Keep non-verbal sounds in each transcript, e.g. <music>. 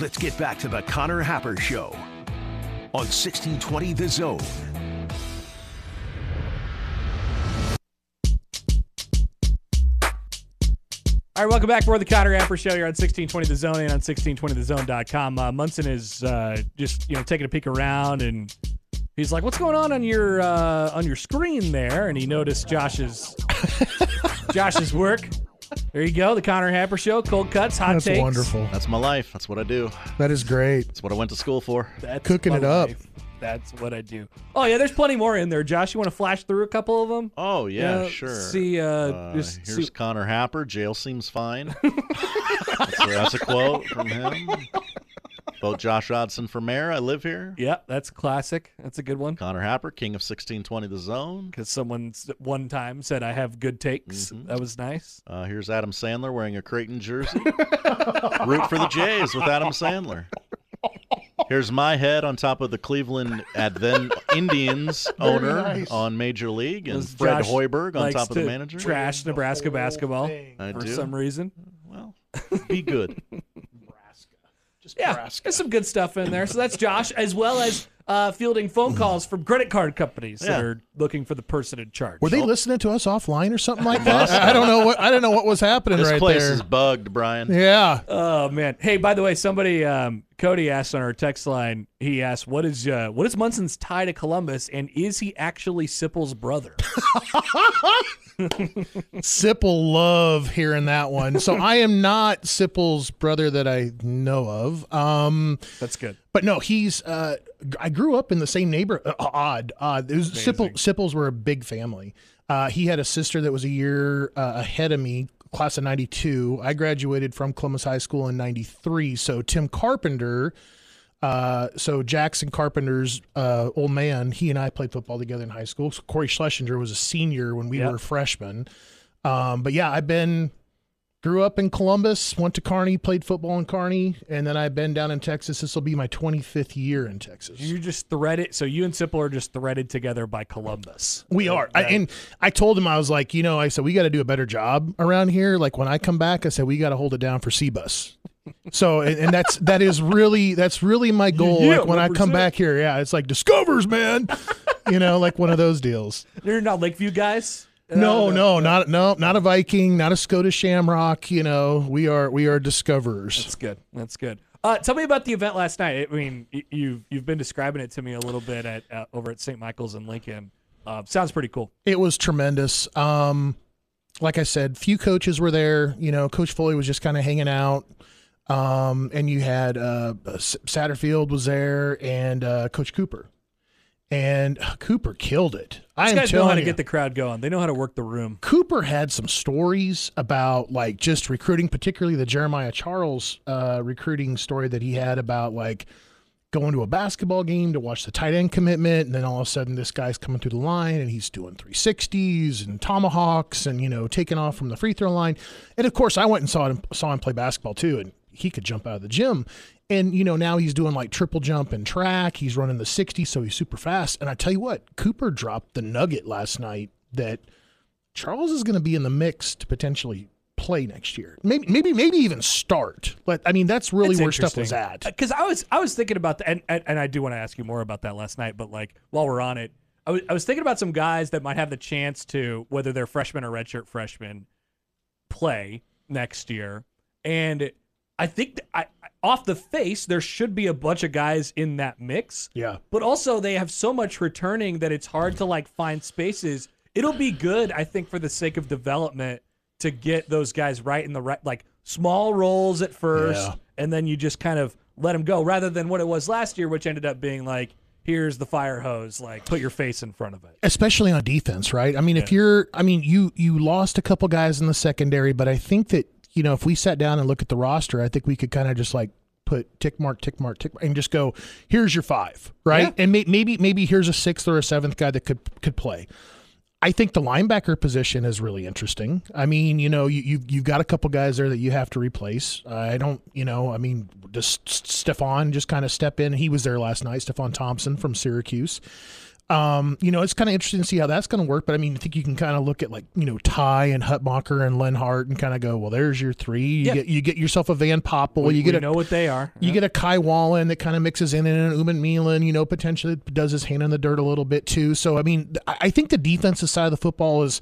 let's get back to the Connor Happer Show on 1620 The Zone. All right, welcome back for the Connor Happer Show. You're on 1620 The Zone and on 1620thezone.com. Uh, Munson is uh, just you know taking a peek around and he's like, "What's going on on your uh, on your screen there?" And he noticed Josh's <laughs> Josh's work. There you go, the Connor Happer Show, cold cuts, hot That's takes. wonderful. That's my life. That's what I do. That is great. That's what I went to school for. That's Cooking my it up. life. That's what I do. Oh yeah, there's plenty more in there. Josh, you want to flash through a couple of them? Oh yeah, Yeah, sure. see, uh, Uh, just here's see- Connor Happer. Jail seems fine. <laughs> that's, that's a quote from him. Vote Josh Rodson for mayor. I live here. Yeah, that's classic. That's a good one. Connor Happer, king of 1620 The Zone. Because someone one time said I have good takes. Mm-hmm. That was nice. Uh, here's Adam Sandler wearing a Creighton jersey. <laughs> Root for the Jays with Adam Sandler. Here's my head on top of the Cleveland at then Indians <laughs> owner nice. on Major League, and Because Fred Josh Hoiberg on top of the manager. Trash Nebraska basketball I for some reason. Well, be good. <laughs> Yeah, there's some good stuff in there. So that's Josh, as well as uh, fielding phone calls from credit card companies that are looking for the person in charge. Were they listening to us offline or something like <laughs> that? I don't know what I don't know what was happening This right place there. is bugged, Bryan. yeah. Oh man! Hey, by the way, somebody um, Cody asked on our text line. He asked, "What is uh, what is Munson's tie to Columbus, and is he actually Sipple's brother?" <laughs> Sipple love hearing that one. So I am not Sipple's brother that I know of. Um, That's good. but no, he's. Uh, I grew up in the same neighborhood. Uh, odd, odd. It was Sipple, Sipples were a big family. Uh, he had a sister that was a year uh, ahead of me, class of '92. I graduated from Columbus High School in '93. So Tim Carpenter. Uh, so Jackson Carpenter's uh, old man, he and I played football together in high school. So Cory Schlesinger was a senior when we Yep. were freshmen. Um, but yeah, I've been grew up in Columbus, went to Kearney, played football in Kearney, and then I've been down in Texas. This will be my 25th year in Texas. You just threaded. So you and Sipple are just threaded together by Columbus. We are. I, and I told him, I was like, you know, I said, we got to do a better job around here. Like when I come back, I said, we got to hold it down for C-Bus. So, and, and that's, that is really, that's really my goal. Yeah, like when I come back here, yeah, it's like Discovers, man, you know, like one of those deals. <laughs> You're not Lakeview guys. No, no, not, no, not a Viking, not a Scotus Shamrock. You know, we are, we are discoverers. That's good. That's good. Uh, tell me about the event last night. I mean, you've you've been describing it to me a little bit at uh, over at St. Michael's in Lincoln. Uh, sounds pretty cool. It was tremendous. Um, like I said, few coaches were there. You know, Coach Foley was just kind of hanging out. Um, and you had uh, Satterfield was there and uh, Coach Cooper, and uh, Cooper killed it. I These am guys know how to you. get the crowd going. They know how to work the room. Cooper had some stories about like just recruiting, particularly the Jeremiah Charles uh, recruiting story that he had about like going to a basketball game to watch the tight end commitment, and then all of a sudden this guy's coming through the line and he's doing 360s and tomahawks and you know taking off from the free throw line. And of course, I went and saw him saw him play basketball too, and he could jump out of the gym. And you know now he's doing like triple jump and track. He's running the 60, so he's super fast. And I tell you what, Cooper dropped the nugget last night that Charles is going to be in the mix to potentially play next year. Maybe, maybe, maybe even start. But I mean, that's really It's where stuff was at. Because I was I was thinking about that, and, and and I do want to ask you more about that last night. But like while we're on it, I was I was thinking about some guys that might have the chance to whether they're freshmen or redshirt freshmen play next year, and I think I off the face there should be a bunch of guys in that mix. Yeah. But also they have so much returning that it's hard to like find spaces. It'll be good, I think, for the sake of development to get those guys right in the right like small roles at first Yeah. and then you just kind of let them go rather than what it was last year which ended up being like here's the fire hose like put your face in front of it. especially on defense, right? I mean, if you're, I mean, you you lost a couple guys in the secondary, but I think that you know if we sat down and look at the roster, I think we could kind of just like put tick mark, tick mark, tick mark, and just go, here's your five, right? And may, maybe maybe here's a sixth or a seventh guy that could could play. I think the linebacker position is really interesting. I mean, you know, you, you've you've got a couple guys there that you have to replace. I don't, you know, I mean, does Stefon just kind of step in? He was there last night. Stefon Thompson from Syracuse. Um, you know, it's kind of interesting to see how that's going to work. But I mean, I think you can kind of look at like you know Ty and Hutmacher and Lenhardt and kind of go, well, there's your three. You Yeah. get you get yourself a Van Poppel. we, you get a know what they are. you get a Kai Wallin that kind of mixes in, and an Umanmielen, you know, potentially does his hand in the dirt a little bit too. So, I mean, I I think the defensive side of the football is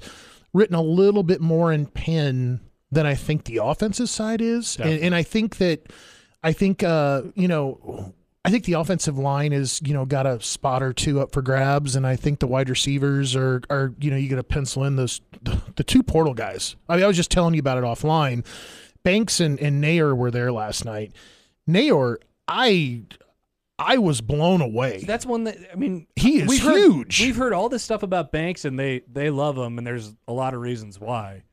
written a little bit more in pen than I think the offensive side is. And, and I think that, I think, uh, you know, I think the offensive line is, you know, got a spot or two up for grabs, and I think the wide receivers are, are you know, you got to pencil in those the two portal guys. I mean, I was just telling you about it offline. Banks and, and Neyor were there last night. Neyor, I I was blown away. That's one that I mean. He is we've heard- huge. we've heard all this stuff about Banks, and they they love him, and there's a lot of reasons why.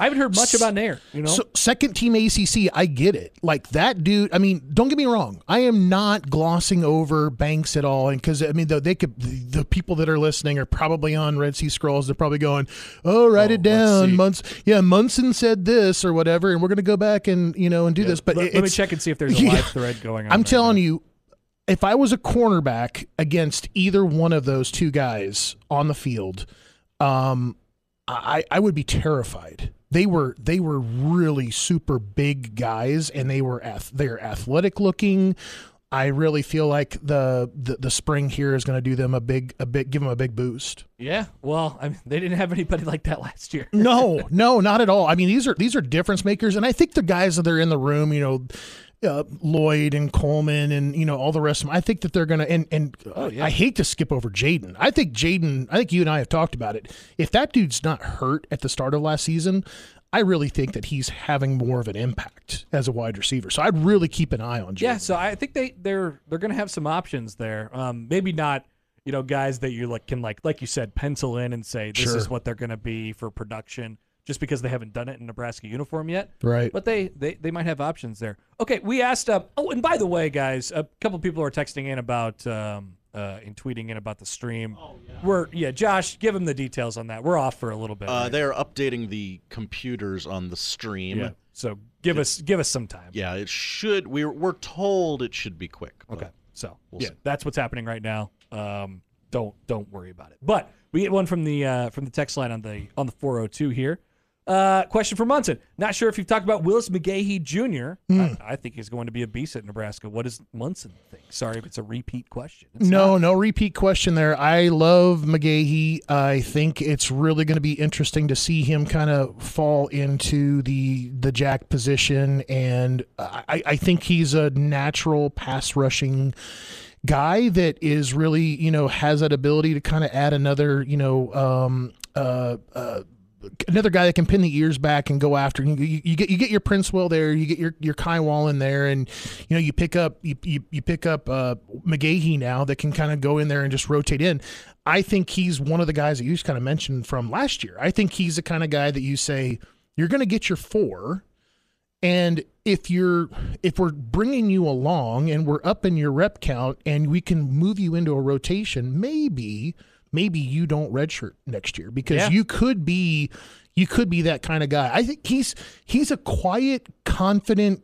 I haven't heard much about Neyor. You know, So second team ACC, I get it. Like that dude. I mean, don't get me wrong. I am not glossing over Banks at all, and because I mean, the, they could. The, the people that are listening are probably on Red Sea Scrolls. They're probably going, "Oh, write Oh, it down." Munson, yeah, Munson said this or whatever, and we're going to go back and you know and do this. But let, let me check and see if there's a <laughs> Yeah. live thread going on. I'm right telling now. you, if I was a cornerback against either one of those two guys on the field, um, I, I would be terrified. They were they were really super big guys, and they were ath- they're athletic looking. I really feel like the the, the spring here is going to do them a big a big give them a big boost. Yeah, well, I mean, they didn't have anybody <laughs> like that last year. No, no, not at all. I mean, these are these are difference makers, and I think the guys that are in the room, you know, uh, Lloyd and Coleman, and you know all the rest of them. I think that they're gonna. And and Oh, yeah. I hate to skip over Jaden. I think Jaden. I think you and I have talked about it. If that dude's not hurt at the start of last season. I really think that he's having more of an impact as a wide receiver. So I'd really keep an eye on Jaden. Yeah, so I think they they're they're gonna have some options there. Um, maybe not, you know, guys that you like can like like you said pencil in and say this Sure. is what they're gonna be for production, just because they haven't done it in Nebraska uniform yet. Right. But they they they might have options there. Okay, we asked. Uh, oh, and by the way, guys, a couple people are texting in about um uh and tweeting in about the stream. Oh yeah. We're yeah, Josh, give them the details on that. We're off for a little bit. Uh, right? they are updating the computers on the stream. yeah. So give us give us some time. Yeah, it should. We're we're told it should be quick. Okay. So We'll yeah, see. that's what's happening right now. Um, don't don't worry about it. But we get one from the uh, from the text line on the on the 402 here. Uh, question for Munson. Not sure if you've talked about Willis McGahee Jr. Hmm. I, I think he's going to be a beast at Nebraska. What does Munson think? Sorry if it's a repeat question. It's No, not. no repeat question there. I love McGahee. I think it's really going to be interesting to see him kind of fall into the the jack position, and I, I think he's a natural pass rushing guy that is really you know has that ability to kind of add another you know um, uh, uh, another guy that can pin the ears back and go after. You, you, you get you get your Princewill there, you get your your Kai Wall in there, and you know you pick up you you, you pick up uh, McGahee now that can kind of go in there and just rotate in. I think he's one of the guys that you just kind of mentioned from last year. I think he's the kind of guy that you say you're going to get your four. And if you're if we're bringing you along and we're up in your rep count and we can move you into a rotation, maybe maybe you don't redshirt next year because Yeah. you could be you could be that kind of guy. I think he's he's a quiet, confident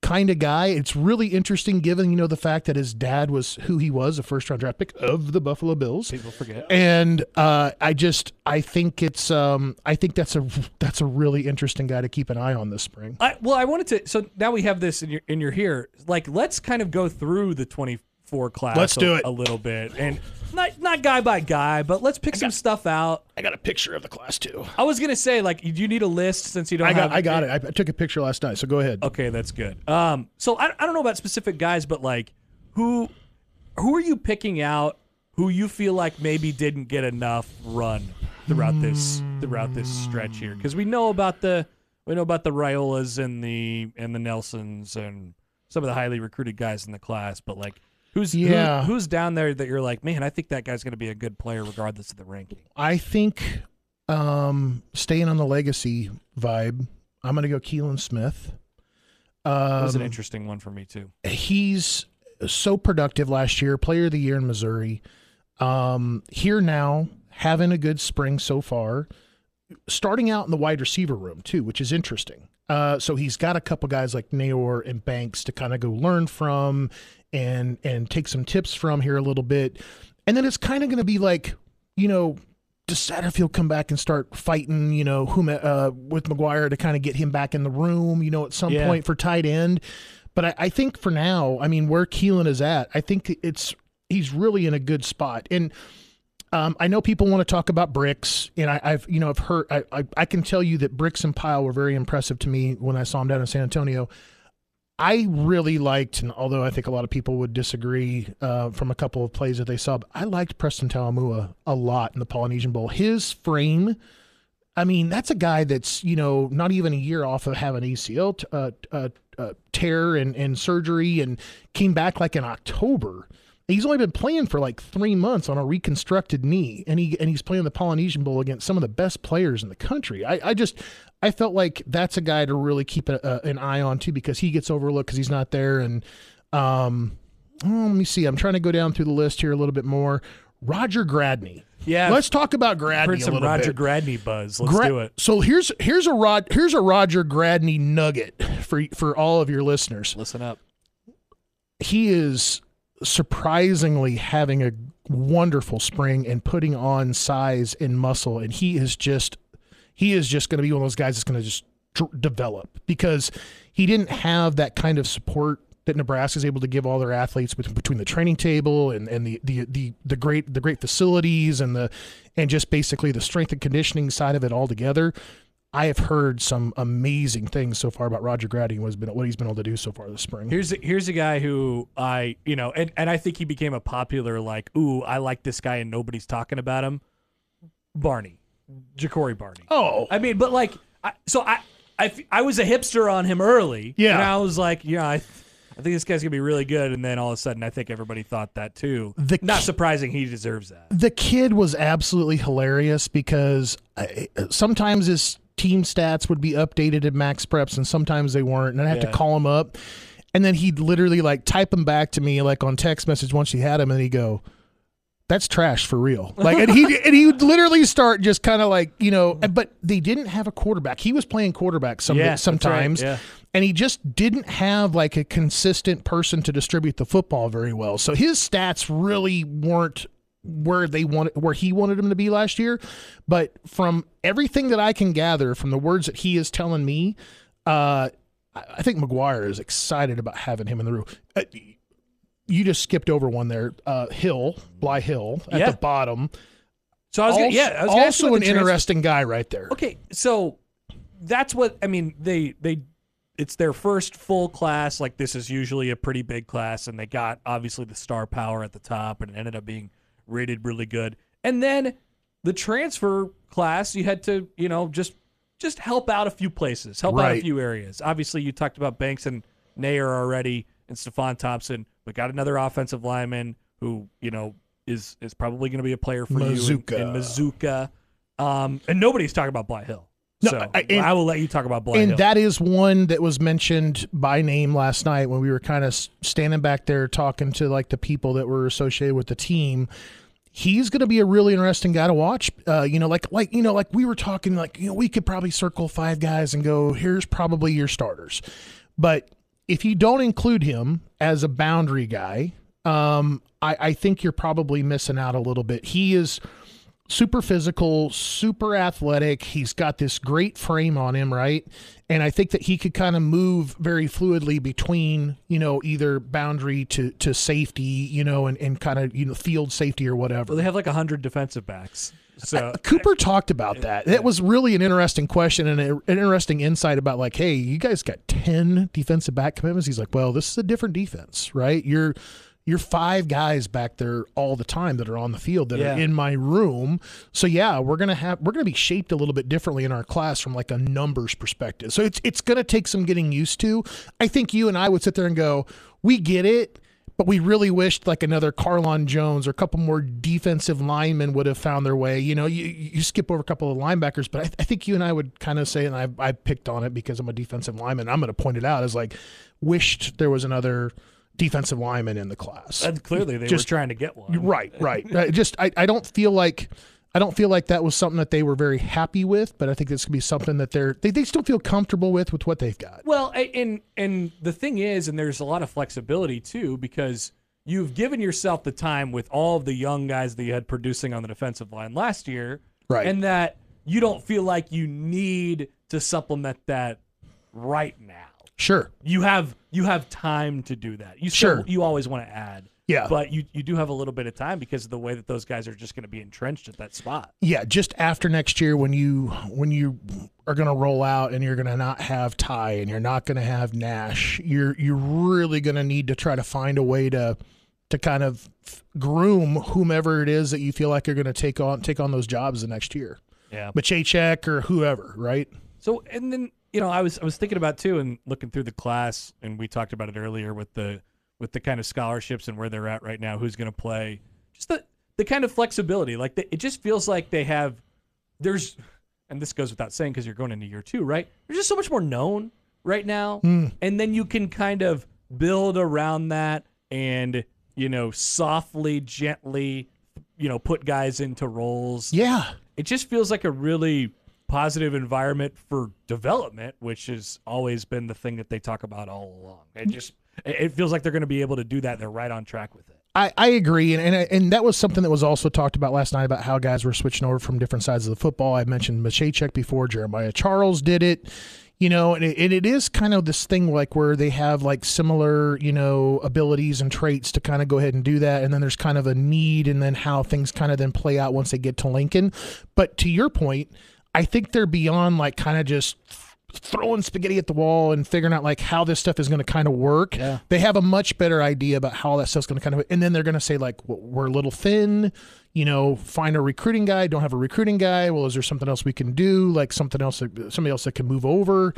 kind of guy. It's really interesting given you know the fact that his dad was who he was, a first round draft pick of the Buffalo Bills. People forget. And uh, I just I think it's um, I think that's a that's a really interesting guy to keep an eye on this spring. I, well, I wanted to. So now we have this in your in your here. Like, let's kind of go through the 24 class. Let's a, do it. a little bit, and not not guy by guy, but let's pick some stuff out. I got a picture of the class too. I was gonna say, like, do you need a list since you don't I got have? I got it. I took a picture last night. So go ahead. Okay, that's good. Um, so I, I don't know about specific guys, but like, who who are you picking out? Who you feel like maybe didn't get enough run throughout this throughout this stretch here? Because we know about the we know about the Raiolas and the and the Nelsons and some of the highly recruited guys in the class, but like. Who's who- Yeah. who's down there that you're like, man? I think that guy's going to be a good player regardless of the ranking. I think um, staying on the legacy vibe, I'm going to go Keelan Smith. That was an Um, interesting one for me too. he's so productive last year, player of the year in Missouri. Um, here now, having a good spring so far, starting out in the wide receiver room too, which is interesting. Uh, so he's got a couple guys like Neyor and Banks to kind of go learn from and and take some tips from here a little bit. and then it's kind of going to be like, you know, does Satterfield come back and start fighting, you know, whom uh, with McGuire to kind of get him back in the room, you know, at some Yeah. point for tight end? But I, I think for now, I mean, where Keelan is at, I think it's he's really in a good spot. And um, I know people want to talk about bricks, and I, I've you know I've heard I, I I can tell you that bricks and Pyle were very impressive to me when I saw them down in San Antonio. I really liked, and although I think a lot of people would disagree uh, from a couple of plays that they saw, I liked Preston Taumua a lot in the Polynesian Bowl. His frame, I mean, that's a guy that's you know not even a year off of having ACL t- uh, uh, uh, tear and, and surgery, and came back like in October. He's only been playing for like three months on a reconstructed knee, and he and he's playing the Polynesian Bowl against some of the best players in the country. I, I just I felt like that's a guy to really keep a, a, an eye on too because he gets overlooked because he's not there. And um, oh, let me see, I'm trying to go down through the list here a little bit more. Roger Gradney. Yeah. let's talk about Gradney Heard some Roger bit. Gradney buzz. Let's Gra- do it. So here's here's a Rod here's a Roger Gradney nugget for for all of your listeners. Listen up. He is surprisingly having a wonderful spring and putting on size and muscle, and he is just he is just going to be one of those guys that's going to just develop because he didn't have that kind of support that Nebraska is able to give all their athletes between the training table and, and the, the the the great the great facilities and the and just basically the strength and conditioning side of it all together. I have heard some amazing things so far about Roger Gradney and what, has been, what he's been able to do so far this spring. Here's a, here's a guy who I you know and, and I think he became a popular like ooh I like this guy and nobody's talking about him. Barney, Ja'Cory Barney. oh, I mean, but like so I, I I, I I was a hipster on him early. Yeah. and I was like, yeah, I, I think this guy's gonna be really good. And then all of a sudden, I think everybody thought that too. The Not ki- surprising, he deserves that. the kid was absolutely hilarious because I, sometimes his team stats would be updated at max preps and sometimes they weren't and i'd have Yeah. to call him up and then he'd literally like type them back to me like on text message once he had him and he'd go that's trash for real <laughs> like and he and he would literally start just kind of like you know but they didn't have a quarterback he was playing quarterback some Yeah, that's right, sometimes yeah. and he just didn't have like a consistent person to distribute the football very well. So his stats really weren't where they wanted where he wanted him to be last year. But from everything that I can gather from the words that he is telling me, uh, I think McGuire is excited about having him in the room. Uh, you just skipped over one there. Uh, Hill, Bly Hill at Yeah. the bottom. So I was also gonna, yeah, I was also an interesting guy right there. Okay, so that's what I mean. They they it's their first full class. Like this is usually a pretty big class, and they got obviously the star power at the top, and it ended up being rated really good. And then the transfer class, you had to you know just just help out a few places, help out a few areas. Obviously, you talked about Banks and Neyor already, and Stefon Thompson, but got another offensive lineman who you know is is probably going to be a player for you Mazzccua. in, in Mazzccua. Um, and nobody's talking about Bly Hill. No, so I- and- I will let you talk about Bly and Hill. that is one that was mentioned by name last night when we were kind of standing back there talking to like the people that were associated with the team. He's going to be a really interesting guy to watch uh, you know like like you know like we were talking like you know we could probably circle five guys and go here's probably your starters. But if you don't include him as a boundary guy um, I, I think you're probably missing out a little bit. He is super physical, super athletic. He's got this great frame on him, right? And I think that he could kind of move very fluidly between, you know, either boundary to to safety, you know, and, and kind of, you know, field safety or whatever. Well, they have like hundred defensive backs. So Cooper talked about that. That was really an interesting question and a- an interesting insight about like, hey, you guys got ten defensive back commitments. He's like, well, this is a different defense, right? You're you're five guys back there all the time that are on the field that Yeah. are in my room. So yeah, we're gonna have we're gonna be shaped a little bit differently in our class from like a numbers perspective. So it's it's gonna take some getting used to. I think you and I would sit there and go, we get it. But we really wished like another Carlon Jones or a couple more defensive linemen would have found their way. You know, you, you skip over a couple of linebackers, but I, I think you and I would kind of say, and I, I picked on it because I'm a defensive lineman. I'm going to point it out as like, wished there was another defensive lineman in the class. and clearly they were Just- were trying to get one. Right, right. Just I, I don't feel like I don't feel like that was something that they were very happy with, but I think this could be something that they're they, they still feel comfortable with with what they've got. Well, and and the thing is, and there's a lot of flexibility too, because you've given yourself the time with all of the young guys that you had producing on the defensive line last year, Right. And that you don't feel like you need to supplement that right now. Sure. You have you have time to do that. You still, Sure. you always want to add. Yeah. But you, you do have a little bit of time because of the way that those guys are just going to be entrenched at that spot. Yeah, just after next year when you when you are going to roll out and you're going to not have Ty and you're not going to have Nash, you're you're really going to need to try to find a way to to kind of groom whomever it is that you feel like you're going to take on take on those jobs the next year. Yeah. Machachek or whoever, right? So and then you know I was I was thinking about too and looking through the class and we talked about it earlier with the with the kind of scholarships and where they're at right now, who's going to play, just the the kind of flexibility. Like the, it just feels like they have there's and this goes without saying because you're going into year two, right? There's just so much more known right now, hmm. and then you can kind of build around that and you know softly, gently, you know, put guys into roles Yeah. it just feels like a really positive environment for development, which has always been the thing that they talk about all along. It just it feels like they're going to be able to do that. They're right on track with it. I, I agree, and, and and that was something that was also talked about last night about how guys were switching over from different sides of the football. I mentioned Machachek before. Jeremiah Charles did it, you know, and it, and it is kind of this thing like where they have like similar, you know, abilities and traits to kind of go ahead and do that, and then there's kind of a need, and then how things kind of then play out once they get to Lincoln. But to your point, I think they're beyond like kind of just throwing spaghetti at the wall and figuring out like how this stuff is going to kind of work. Yeah. They have a much better idea about how that stuff's going to kind of, and then they're going to say like, we're a little thin, you know, find a recruiting guy. Don't have a recruiting guy. Well, is there something else we can do? Like something else, that- somebody else that can move over.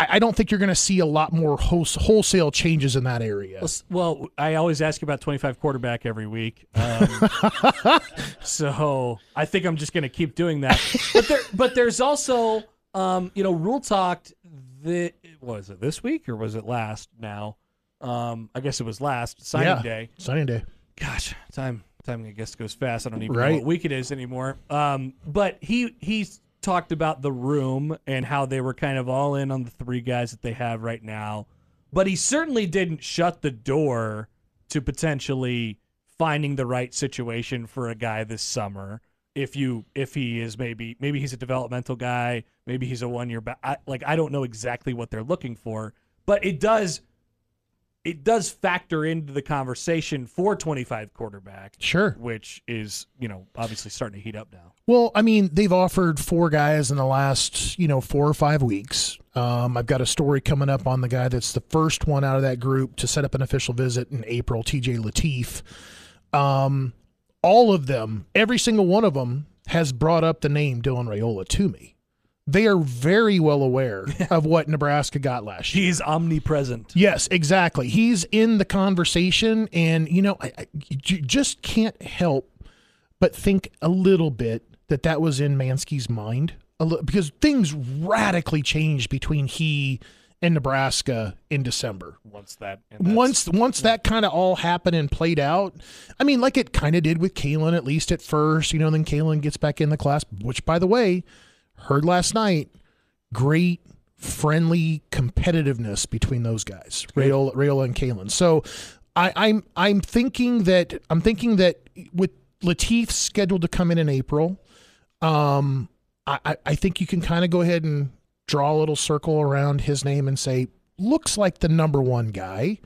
I, don't think you're going to see a lot more wholesale changes in that area. Well, I always ask about 25 quarterback every week. Um, <laughs> so I think I'm just going to keep doing that. But there, but there's also, um, you know, Rhule talked. The was it this week or was it last? Now, um, I guess it was last signing Yeah. day. Signing day. gosh, time time I guess goes fast. I don't even know what week it is anymore. Um, but he he's talked about the room and how they were kind of all in on the three guys that they have right now. But he certainly didn't shut the door to potentially finding the right situation for a guy this summer. If you if he is maybe maybe he's a developmental guy, maybe he's a one year back. Like I don't know exactly what they're looking for, but it does it does factor into the conversation for 25 quarterback, Sure. which is, you know, obviously starting to heat up now. Well, I mean, they've offered four guys in the last, you know, four or five weeks. Um, I've got a story coming up on the guy that's the first one out of that group to set up an official visit in April, TJ Lateef. Um, all of them, every single one of them, has brought up the name Dylan Raiola to me. They are very well aware <laughs> of what Nebraska got last year. He's omnipresent. Yes, exactly. He's in the conversation, and you know, I, I, you just can't help but think a little bit that that was in Mansky's mind, a li- because things radically changed between he and Nebraska in December. Once that, Once once that kind of all happened and played out, I mean, like it kind of did with Kaelin at least at first, you know. Then Kaelin gets back in the class, which by the way, heard last night, great friendly competitiveness between those guys, Raiola, Raiola and Kaelin. So I, I'm I'm thinking that I'm thinking that with Lateef scheduled to come in in April, um, I, I- I think you can kind of go ahead and draw a little circle around his name and say looks like the number one guy,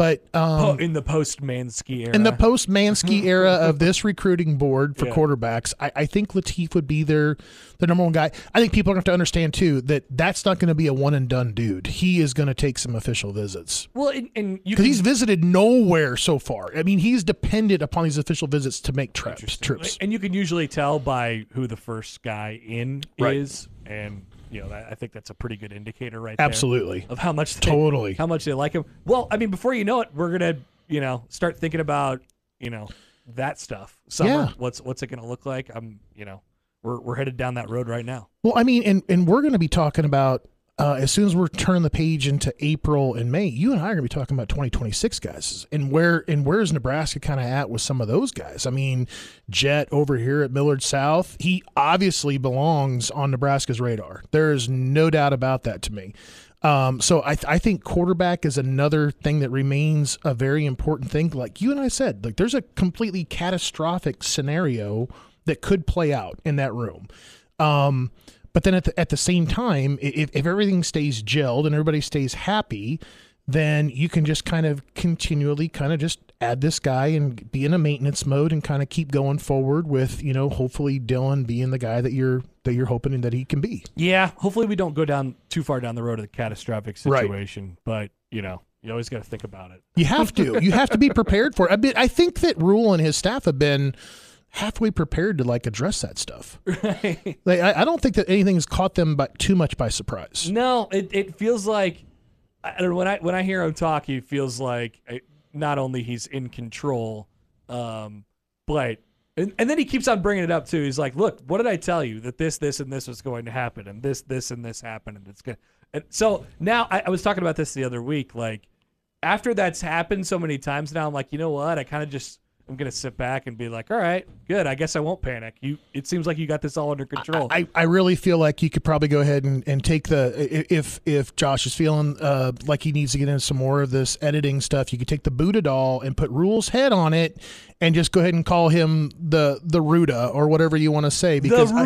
but um, in the post Mansky era. in the post Mansky <laughs> era of this recruiting board for Yeah. quarterbacks, I, I think Lateef would be their the number one guy. I think people are going to have to understand too that that's not going to be a one and done dude. He is going to take some official visits well, and, and you because he's visited nowhere so far. I mean, he's dependent upon these official visits to make trips. Trips. and you can usually tell by who the first guy in Right. is, and you know, that, I think that's a pretty good indicator right there Absolutely. of how much they, Totally. how much they like him. Well, I mean, before you know it, we're gonna you know start thinking about you know that stuff. Summer, Yeah. what's what's it gonna look like? I'm you know we're we're headed down that road right now. Well, I mean, and and we're going to be talking about uh, as soon as we're turning the page into April and May. You and I are going to be talking about 2026 guys, and where and where's Nebraska kind of at with some of those guys? I mean, Jet over here at Millard South, he obviously belongs on Nebraska's radar. There is no doubt about that to me. Um, so I, I think quarterback is another thing that remains a very important thing. Like you and I said, like there's a completely catastrophic scenario that could play out in that room. Um, but then at the, at the same time, if, if everything stays gelled and everybody stays happy, then you can just kind of continually kind of just add this guy and be in a maintenance mode and kind of keep going forward with you know hopefully Dylan being the guy that you're that you're hoping that he can be. Yeah, hopefully we don't go down too far down the road of the catastrophic situation, Right. but you know, you always got to think about it. You have to. You have to be prepared for it. I mean, I think that Rhule and his staff have been halfway prepared to like address that stuff. <laughs> Like, I, I don't think that anything's caught them by too much by surprise. No, it, it feels like I don't know, when I when I hear him talk, he feels like not only he's in control, um, but and, and then he keeps on bringing it up too. He's like, "Look, what did I tell you that this, this, and this was going to happen, and this, this, and this happened, and it's good." And so now I, I was talking about this the other week. Like after that's happened so many times now, I'm like, you know what? I kind of just I'm gonna sit back and be like, all right, good. I guess I won't panic. You, it seems like you got this all under control. I, I really feel like you could probably go ahead and, and take the if if Josh is feeling uh, like he needs to get into some more of this editing stuff, you could take the Buddha doll and put Rhule's head on it, and just go ahead and call him the the Ruda or whatever you want to say. the Because I-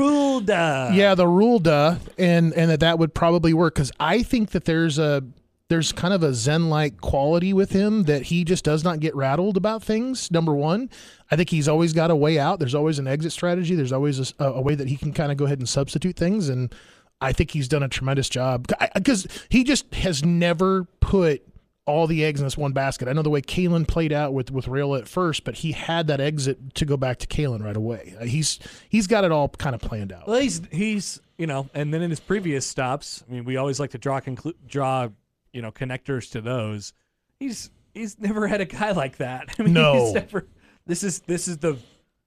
yeah, the duh, and and that that would probably work because I think that there's a there's kind of a zen like quality with him that he just does not get rattled about things. Number one, I think he's always got a way out. There's always an exit strategy. There's always a, a way that he can kind of go ahead and substitute things, and I think he's done a tremendous job because he just has never put all the eggs in this one basket. I know the way Kaelin played out with with Raiola at first, but he had that exit to go back to Kaelin right away. Uh, He's he's got it all kind of planned out. Well, he's he's you know, and then in his previous stops, I mean, we always like to draw conclu- draw you know connectors to those. He's he's never had a guy like that. <laughs> I mean, No. never. This is this is the.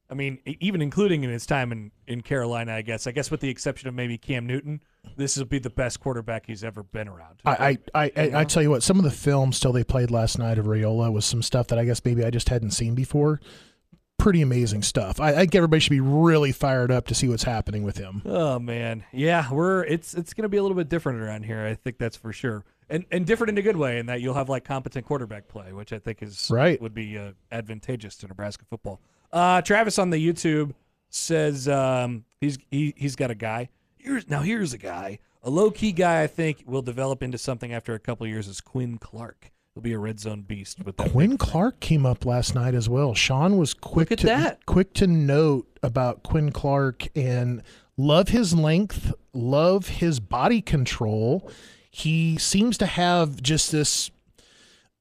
I mean, even including in his time in, in Carolina, I guess. I guess with the exception of maybe Cam Newton, this will be the best quarterback he's ever been around. I, I, I, I, I tell you what, some of the film still they played last night of Raiola was some stuff that I guess maybe I just hadn't seen before. Pretty amazing stuff. I, I think everybody should be really fired up to see what's happening with him. Oh man, yeah, we're it's it's gonna be a little bit different around here. I think that's for sure, and and different in a good way, in that you'll have like competent quarterback play, which I think is Right. would be uh, advantageous to Nebraska football. Uh, Travis on the YouTube says um, he's he he's got a guy. Here's now here's a guy, a low key guy. I think will develop into something after a couple years. Is Quinn Clark? He'll be a red zone beast with that Quinn. Clark came up last night as well. Sean was quick to that. quick to note about Quinn Clark and love his length, love his body control. He seems to have just this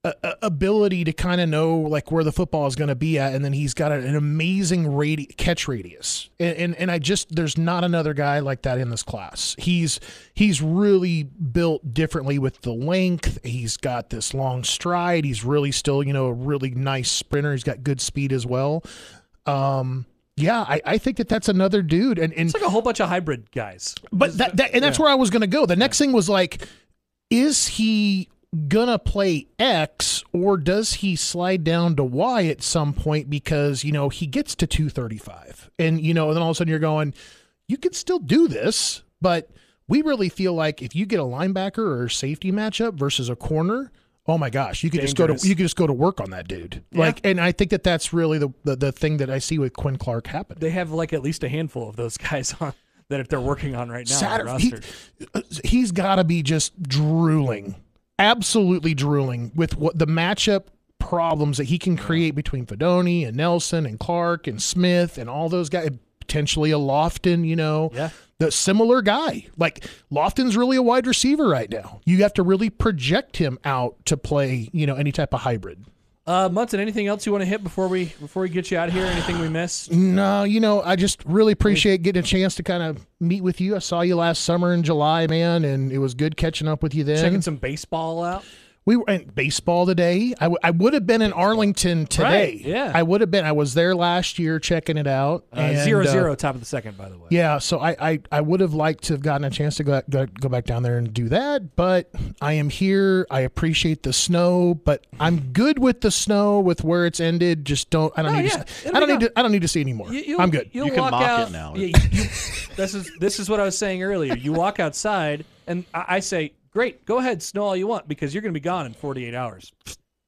uh, ability to kind of know like where the football is going to be at, and then he's got an amazing radi- catch radius. And, and and I just there's not another guy like that in this class. He's he's really built differently with the length. He's got this long stride. He's really still you know a really nice sprinter. He's got good speed as well. Um, yeah, I, I think that that's another dude. And and It's like a whole bunch of hybrid guys. but that, that and that's where I was going to go. The next thing was like, is he gonna play X or does he slide down to Y at some point because you know he gets to 235 and you know and then all of a sudden you're going, you could still do this, but we really feel like if you get a linebacker or a safety matchup versus a corner. Oh my gosh! You could just go to you could just go to work on that dude. Like, and I think that that's really the, the the thing that I see with Quinn Clark happen. They have like at least a handful of those guys <laughs> on that if they're working on right now. Saturday, he, uh, he's got to be just drooling, absolutely drooling with what the matchup problems that he can create between Fidone and Nelson and Clark and Smith and all those guys. Potentially a Lofton, you know, Yeah. the similar guy. Like Lofton's really a wide receiver right now. You have to really project him out to play, you know, any type of hybrid. Uh, Munson, anything else you want to hit before we before we get you out of here? Anything we missed? No, you know, I just really appreciate getting a chance to kind of meet with you. I saw you last summer in July, man, and it was good catching up with you then. Checking some baseball out. We were in baseball today. I, w- I would have been in Arlington today. Right, yeah. I would have been. I was there last year checking it out. Uh, and, zero uh, top of the second, by the way. Yeah, so I, I, I would have liked to have gotten a chance to go, go go back down there and do that, but I am here. I appreciate the snow, but I'm good with the snow with where it's ended. Just don't. I don't No, need. yeah, to, it'll I don't need gone. to. I don't need to see anymore. You, you'll- I'm good. You'll You can walk mock it now. Yeah, you- this is this is what I was saying earlier. You walk outside, and I, I say, great. Go ahead, snow all you want because you're going to be gone in 48 hours.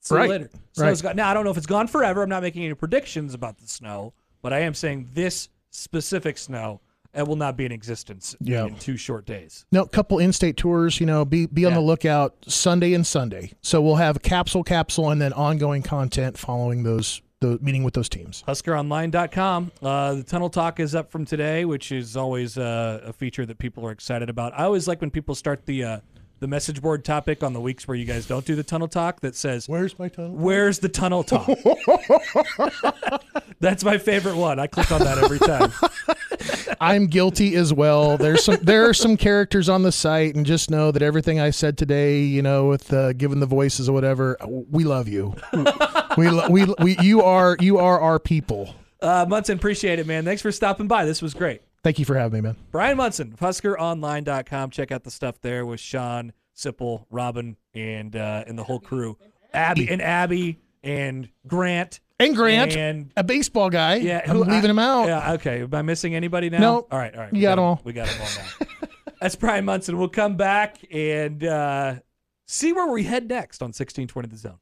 See Right. you later. Snow's Right. gone. Now I don't know if it's gone forever. I'm not making any predictions about the snow, but I am saying this specific snow it will not be in existence Yeah. in two short days. No, couple in-state tours. You know, be be on Yeah. the lookout Sunday and Sunday. So we'll have capsule, capsule, and then ongoing content following those. The meeting with those teams. HuskerOnline.com. Uh, the Tunnel Talk is up from today, which is always uh, a feature that people are excited about. I always like when people start the uh, the message board topic on the weeks where you guys don't do the Tunnel Talk that says, Where's my tunnel? Where's the Tunnel Talk? <laughs> That's my favorite one. I click on that every time. I'm guilty as well. There's some there are some characters on the site, and just know that everything I said today, you know, with uh, giving the voices or whatever, we love you. we, lo- we we you are you are our people. Uh, Munson, appreciate it, man. Thanks for stopping by. This was great. Thank you for having me, man. Bryan Munson, HuskerOnline.com. Check out the stuff there with Sean, Sipple, Robin, and uh, and the whole crew. Abby and Abby and Grant. And Grant, And a baseball guy. yeah, I'm leaving him out. Yeah, okay. Am I missing anybody now? No. All right, all right. You We got 'em him- all. We got them all now. <laughs> That's Bryan Munson. We'll come back and uh, see where we head next on 1620 The Zone.